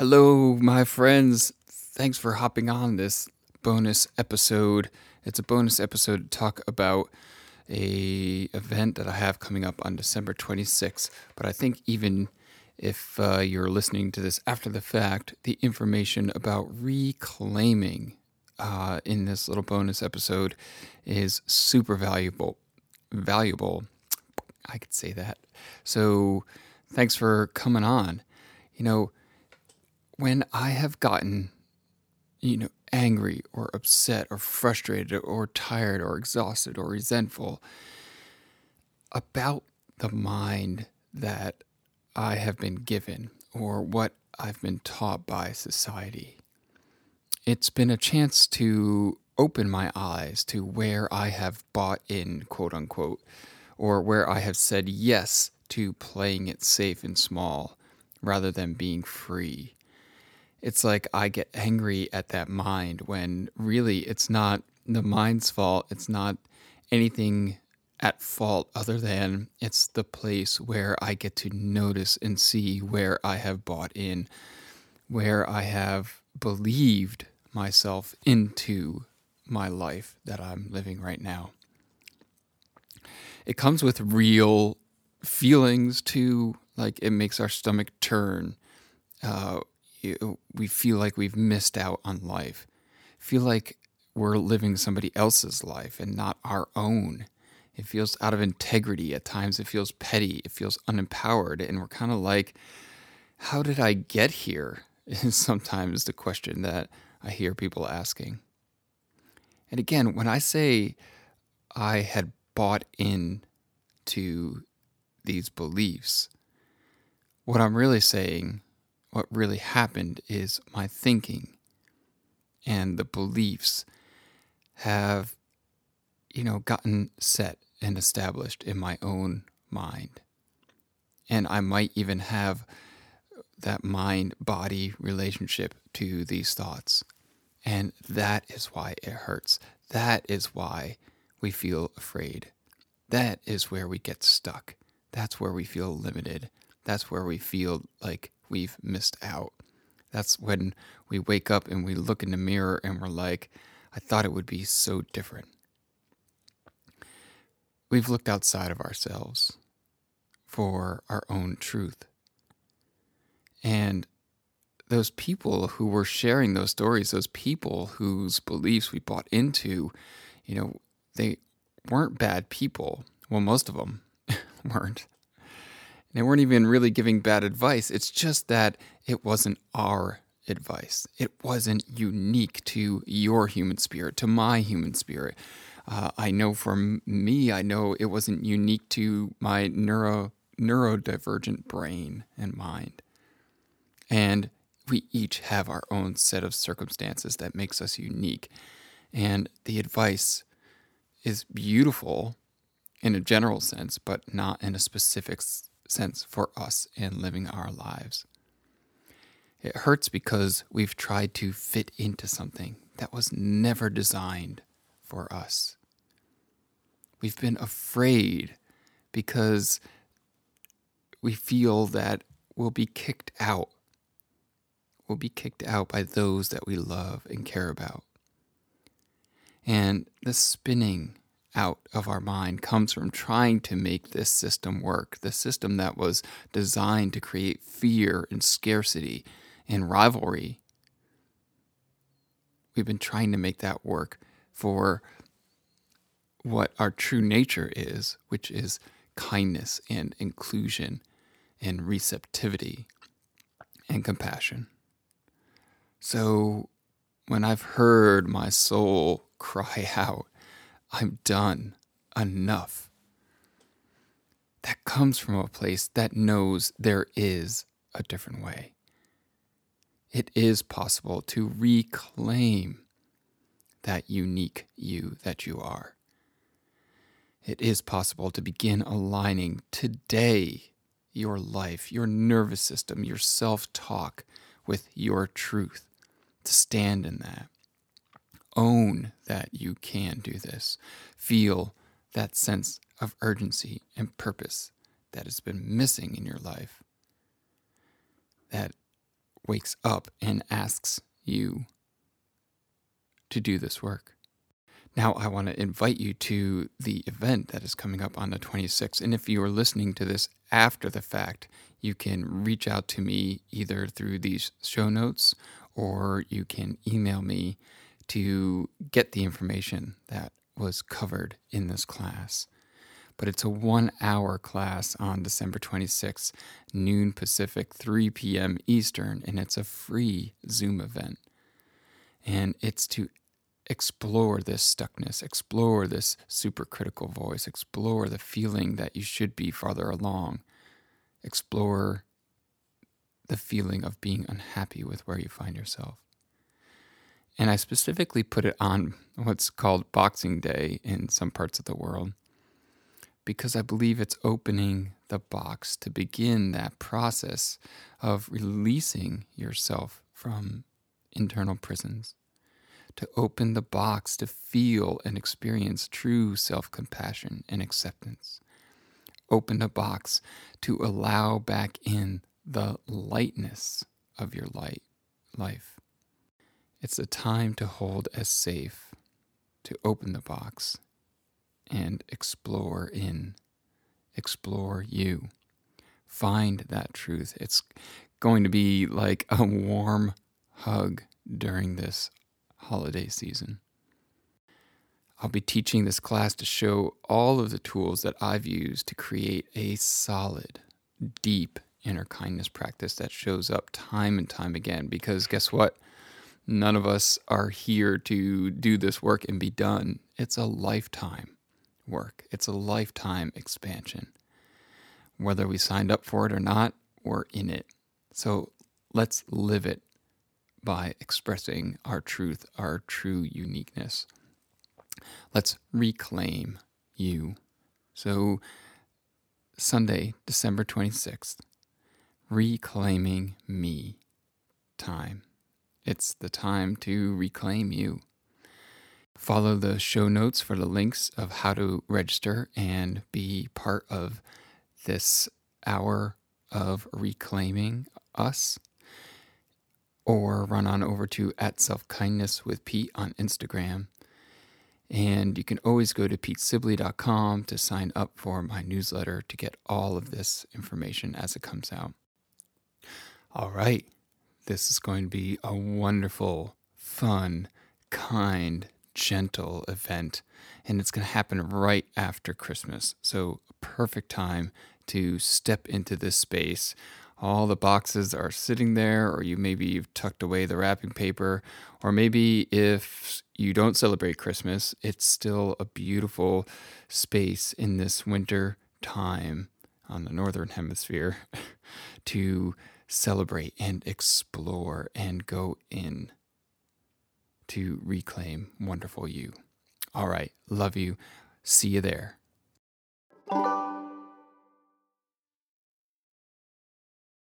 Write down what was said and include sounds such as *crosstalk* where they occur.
Hello, my friends. Thanks for hopping on this bonus episode. It's a bonus episode to talk about a event that I have coming up on December 26th. But I think even if uh, you're listening to this after the fact, the information about reclaiming uh, in this little bonus episode is super valuable. Valuable. I could say that. So thanks for coming on. You know, when I have gotten, you know, angry or upset or frustrated or tired or exhausted or resentful about the mind that I have been given or what I've been taught by society, it's been a chance to open my eyes to where I have bought in, quote unquote, or where I have said yes to playing it safe and small rather than being free it's like I get angry at that mind when really it's not the mind's fault. It's not anything at fault other than it's the place where I get to notice and see where I have bought in, where I have believed myself into my life that I'm living right now. It comes with real feelings too, like it makes our stomach turn. Uh, we feel like we've missed out on life, feel like we're living somebody else's life and not our own. It feels out of integrity at times. It feels petty. It feels unempowered. And we're kind of like, how did I get here? *laughs* Is sometimes the question that I hear people asking. And again, when I say I had bought in to these beliefs, what I'm really saying what really happened is my thinking and the beliefs have, you know, gotten set and established in my own mind. And I might even have that mind body relationship to these thoughts. And that is why it hurts. That is why we feel afraid. That is where we get stuck. That's where we feel limited. That's where we feel like we've missed out. That's when we wake up and we look in the mirror and we're like, I thought it would be so different. We've looked outside of ourselves for our own truth. And those people who were sharing those stories, those people whose beliefs we bought into, you know, they weren't bad people. Well, most of them *laughs* weren't. They weren't even really giving bad advice. It's just that it wasn't our advice. It wasn't unique to your human spirit, to my human spirit. Uh, I know from me, I know it wasn't unique to my neuro neurodivergent brain and mind. And we each have our own set of circumstances that makes us unique. And the advice is beautiful in a general sense, but not in a specific sense for us in living our lives. It hurts because we've tried to fit into something that was never designed for us. We've been afraid because we feel that we'll be kicked out. We'll be kicked out by those that we love and care about. And the spinning out of our mind comes from trying to make this system work, the system that was designed to create fear and scarcity and rivalry. We've been trying to make that work for what our true nature is, which is kindness and inclusion and receptivity and compassion. So when I've heard my soul *laughs* cry out, I'm done. Enough. That comes from a place that knows there is a different way. It is possible to reclaim that unique you that you are. It is possible to begin aligning today your life, your nervous system, your self talk with your truth, to stand in that own that you can do this. Feel that sense of urgency and purpose that has been missing in your life. That wakes up and asks you to do this work. Now, I want to invite you to the event that is coming up on the 26th. And if you are listening to this after the fact, you can reach out to me either through these show notes or you can email me to get the information that was covered in this class. But it's a one hour class on December 26th, noon Pacific, 3 p.m. Eastern, and it's a free Zoom event. And it's to explore this stuckness, explore this supercritical voice, explore the feeling that you should be farther along, explore the feeling of being unhappy with where you find yourself. And I specifically put it on what's called Boxing Day in some parts of the world because I believe it's opening the box to begin that process of releasing yourself from internal prisons to open the box to feel and experience true self compassion and acceptance. Open the box to allow back in the lightness of your light life. It's a time to hold as safe, to open the box and explore in, explore you. Find that truth. It's going to be like a warm hug during this holiday season. I'll be teaching this class to show all of the tools that I've used to create a solid, deep inner kindness practice that shows up time and time again. Because guess what? None of us are here to do this work and be done. It's a lifetime work, it's a lifetime expansion. Whether we signed up for it or not, we're in it. So let's live it by expressing our truth, our true uniqueness. Let's reclaim you. So, Sunday, December 26th, reclaiming me time. It's the time to reclaim you. Follow the show notes for the links of how to register and be part of this hour of reclaiming us or run on over to at self kindness with Pete on Instagram. And you can always go to petesibley.com to sign up for my newsletter to get all of this information as it comes out. All right, this is going to be a wonderful, fun, kind, gentle event, and it's going to happen right after Christmas. So, perfect time to step into this space all the boxes are sitting there, or you maybe you've tucked away the wrapping paper, or maybe if you don't celebrate Christmas, it's still a beautiful space in this winter time on the northern hemisphere *laughs* to celebrate and explore and go in to reclaim wonderful you. All right, love you. See you there.